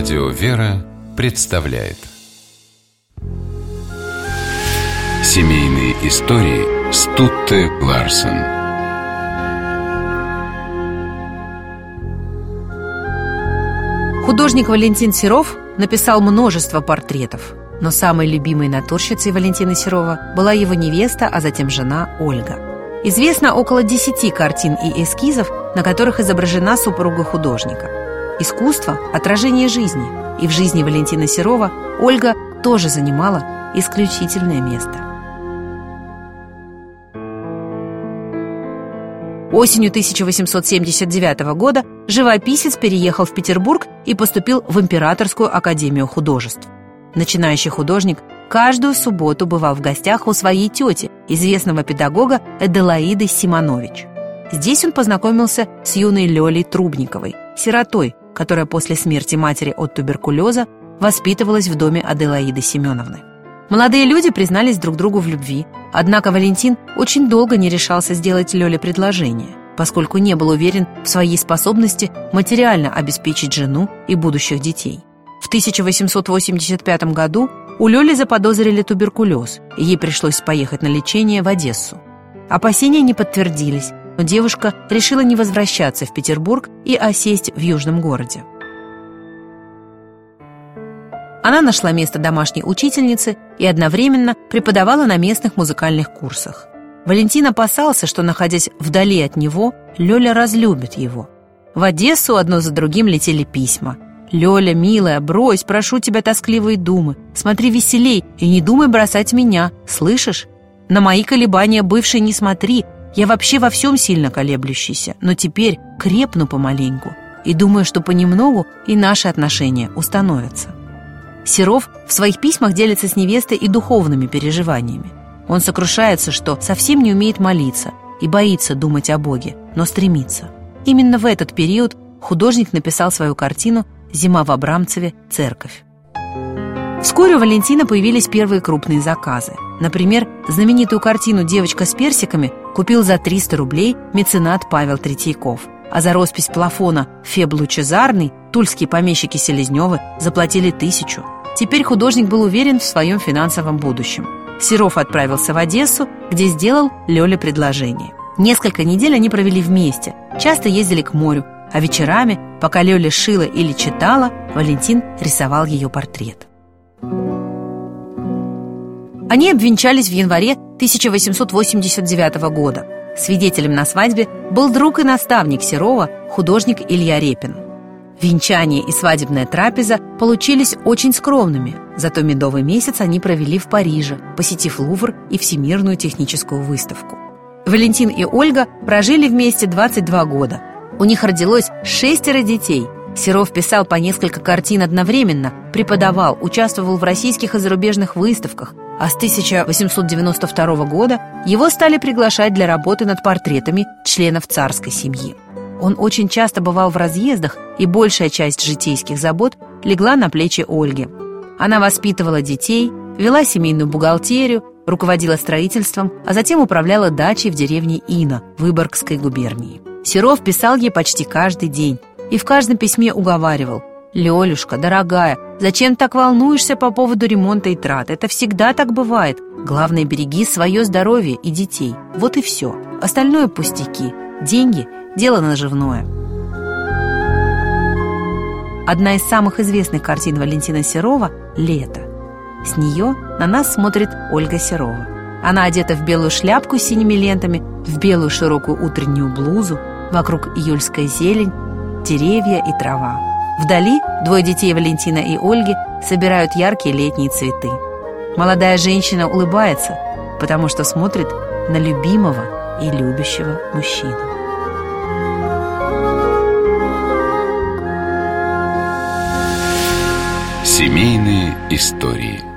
Радио «Вера» представляет. Семейные истории Стутте Ларсен. Художник Валентин Серов написал множество портретов, но самой любимой натурщицей Валентина Серова была его невеста, а затем жена Ольга. Известно около десяти картин и эскизов, на которых изображена супруга художника – Искусство – отражение жизни, и в жизни Валентина Серова Ольга тоже занимала исключительное место. Осенью 1879 года живописец переехал в Петербург и поступил в Императорскую академию художеств. Начинающий художник каждую субботу бывал в гостях у своей тети, известного педагога Эделаиды Симонович. Здесь он познакомился с юной Лёлей Трубниковой, сиротой, которая после смерти матери от туберкулеза воспитывалась в доме Аделаиды Семеновны. Молодые люди признались друг другу в любви, однако Валентин очень долго не решался сделать Лёле предложение, поскольку не был уверен в своей способности материально обеспечить жену и будущих детей. В 1885 году у Лёли заподозрили туберкулез, и ей пришлось поехать на лечение в Одессу. Опасения не подтвердились, но девушка решила не возвращаться в Петербург и осесть в южном городе. Она нашла место домашней учительницы и одновременно преподавала на местных музыкальных курсах. Валентин опасался, что, находясь вдали от него, Лёля разлюбит его. В Одессу одно за другим летели письма. «Лёля, милая, брось, прошу тебя тоскливые думы. Смотри веселей и не думай бросать меня, слышишь? На мои колебания бывшей не смотри, я вообще во всем сильно колеблющийся, но теперь крепну помаленьку и думаю, что понемногу и наши отношения установятся. Серов в своих письмах делится с невестой и духовными переживаниями. Он сокрушается, что совсем не умеет молиться и боится думать о Боге, но стремится. Именно в этот период художник написал свою картину «Зима в Абрамцеве. Церковь». Вскоре у Валентина появились первые крупные заказы. Например, знаменитую картину «Девочка с персиками» купил за 300 рублей меценат Павел Третьяков. А за роспись плафона «Феб Лучезарный» тульские помещики Селезневы заплатили тысячу. Теперь художник был уверен в своем финансовом будущем. Серов отправился в Одессу, где сделал Лёле предложение. Несколько недель они провели вместе, часто ездили к морю, а вечерами, пока Лёля шила или читала, Валентин рисовал ее портрет. Они обвенчались в январе 1889 года. Свидетелем на свадьбе был друг и наставник Серова, художник Илья Репин. Венчание и свадебная трапеза получились очень скромными, зато медовый месяц они провели в Париже, посетив Лувр и Всемирную техническую выставку. Валентин и Ольга прожили вместе 22 года. У них родилось шестеро детей – Серов писал по несколько картин одновременно, преподавал, участвовал в российских и зарубежных выставках, а с 1892 года его стали приглашать для работы над портретами членов царской семьи. Он очень часто бывал в разъездах, и большая часть житейских забот легла на плечи Ольги. Она воспитывала детей, вела семейную бухгалтерию, руководила строительством, а затем управляла дачей в деревне Ина Выборгской губернии. Серов писал ей почти каждый день, и в каждом письме уговаривал «Лёлюшка, дорогая, зачем так волнуешься по поводу ремонта и трат? Это всегда так бывает. Главное, береги свое здоровье и детей. Вот и все. Остальное пустяки. Деньги – дело наживное». Одна из самых известных картин Валентина Серова – «Лето». С нее на нас смотрит Ольга Серова. Она одета в белую шляпку с синими лентами, в белую широкую утреннюю блузу, вокруг июльская зелень, деревья и трава. Вдали двое детей Валентина и Ольги собирают яркие летние цветы. Молодая женщина улыбается, потому что смотрит на любимого и любящего мужчину. Семейные истории